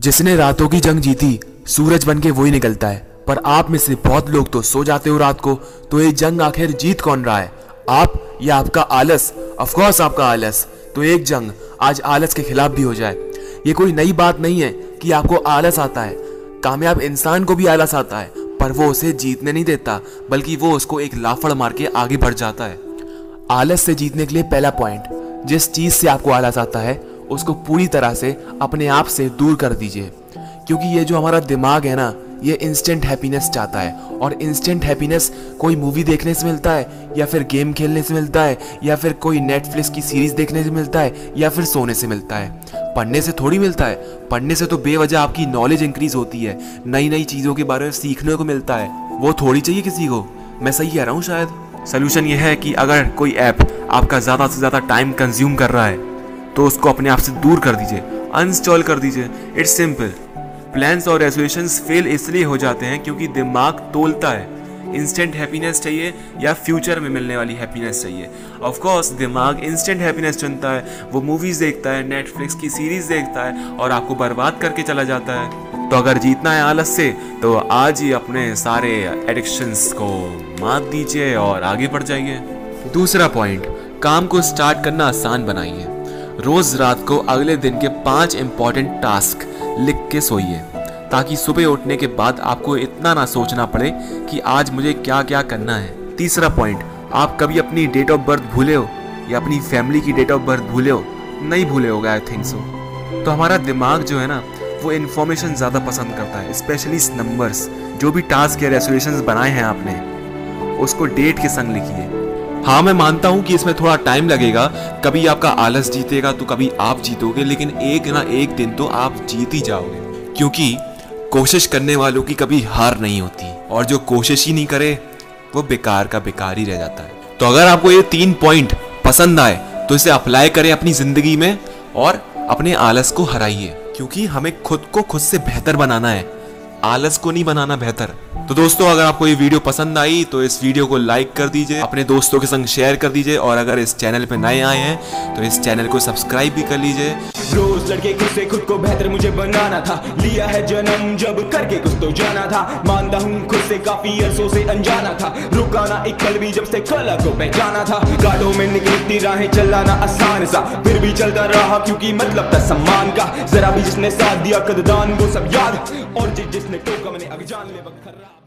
जिसने रातों की जंग जीती, सूरज बन के वही निकलता है। पर आप में से बहुत लोग तो सो जाते हो रात को तो ये जंग आखिर जीत कौन रहा है? आप या आपका आलस? ऑफकोर्स आपका आलस। तो एक जंग आज आलस के खिलाफ भी हो जाए। ये कोई नई बात नहीं है कि आपको आलस आता है। कामयाब इंसान को भी आलस आता है, पर वो उसे जीतने नहीं देता, बल्कि वो उसको एक लाफड़ मार के आगे बढ़ जाता है। आलस से जीतने के लिए पहला पॉइंट जिस चीज़ से आपको आलस आता है उसको पूरी तरह से अपने आप से दूर कर दीजिए। क्योंकि ये जो हमारा दिमाग है ना, ये इंस्टेंट हैप्पीनेस चाहता है। और इंस्टेंट हैप्पीनेस कोई मूवी देखने से मिलता है, या फिर गेम खेलने से मिलता है, या फिर कोई नेटफ्लिक्स की सीरीज़ देखने से मिलता है, या फिर सोने से मिलता है। पढ़ने से थोड़ी मिलता है। पढ़ने से तो बेवजह आपकी नॉलेज इंक्रीज होती है। नई नई चीज़ों के बारे में सीखने को मिलता है। वो थोड़ी चाहिए किसी को। मैं सही कह रहा हूँ शायद? सोल्यूशन ये है कि अगर कोई ऐप आपका ज़्यादा से ज़्यादा टाइम कंज्यूम कर रहा है तो उसको अपने आप से दूर कर दीजिए अनस्टॉल कर दीजिए। इट्स सिंपल प्लान्स और रेजोल्यूशन फेल इसलिए हो जाते हैं क्योंकि दिमाग तोलता है। इंस्टेंट हैप्पीनेस चाहिए या फ्यूचर में मिलने वाली हैप्पीनेस चाहिए। ऑफ़ कोर्स दिमाग इंस्टेंट हैप्पीनेस चुनता है। वो मूवीज़ देखता है नेटफ्लिक्स की सीरीज़ देखता है और आपको बर्बाद करके चला जाता है। तो अगर जीतना है आलस से तो आज ही अपने सारे एडिक्शंस को मात दीजिए और आगे बढ़ जाइए। दूसरा पॉइंट काम को स्टार्ट करना आसान बनाइए। रोज रात को अगले दिन के पाँच इंपॉर्टेंट टास्क लिख के सोइए, ताकि सुबह उठने के बाद आपको इतना ना सोचना पड़े कि आज मुझे क्या क्या करना है। तीसरा पॉइंट आप कभी अपनी डेट ऑफ़ बर्थ भूले हो? या अपनी फैमिली की डेट ऑफ़ बर्थ भूले हो? नहीं भूले होगा आई थिंक सो तो हमारा दिमाग जो है ना, वो इन्फॉर्मेशन ज़्यादा पसंद करता है स्पेशली नंबर्स जो भी टास्क या रेसोल्यूशन बनाए हैं आपने, उसको डेट के संग लिखिए। हाँ मैं मानता हूँ कि इसमें थोड़ा टाइम लगेगा। कभी आपका आलस जीतेगा तो कभी आप जीतोगे, लेकिन एक ना एक दिन तो आप जीत ही जाओगे। क्योंकि कोशिश करने वालों की कभी हार नहीं होती, और जो कोशिश ही नहीं करे, वो बेकार का बेकार ही रह जाता है। तो अगर आपको ये तीन पॉइंट पसंद आए तो इसे अप्लाई करें अपनी ज़िंदगी में और अपने आलस को हराइए, क्योंकि हमें खुद को खुद से बेहतर बनाना है। आलस को नहीं बनाना बेहतर। तो दोस्तों, अगर आपको ये वीडियो पसंद आई तो इस वीडियो को लाइक कर दीजिए, अपने दोस्तों के संग शेयर कर दीजिए, और अगर इस चैनल पे नए आए हैं तो इस चैनल को सब्सक्राइब भी कर लीजिए। रोज लड़के खुद से खुद को बेहतर मुझे बनाना था। लिया है जन्म जब करके कुछ तो जाना था। मानता हूँ खुद से काफ़ी अरसों से अनजाना था। रुकाना एक कल भी जब से कला को पहचाना था। गाड़ों में निकलती राहें चलाना आसान सा। फिर भी चलता रहा क्योंकि मतलब था सम्मान का। जरा भी जिसने साथ दिया कददान, वो सब याद। और जिसने टोका मैंने अगजान ले वक्त खर्रा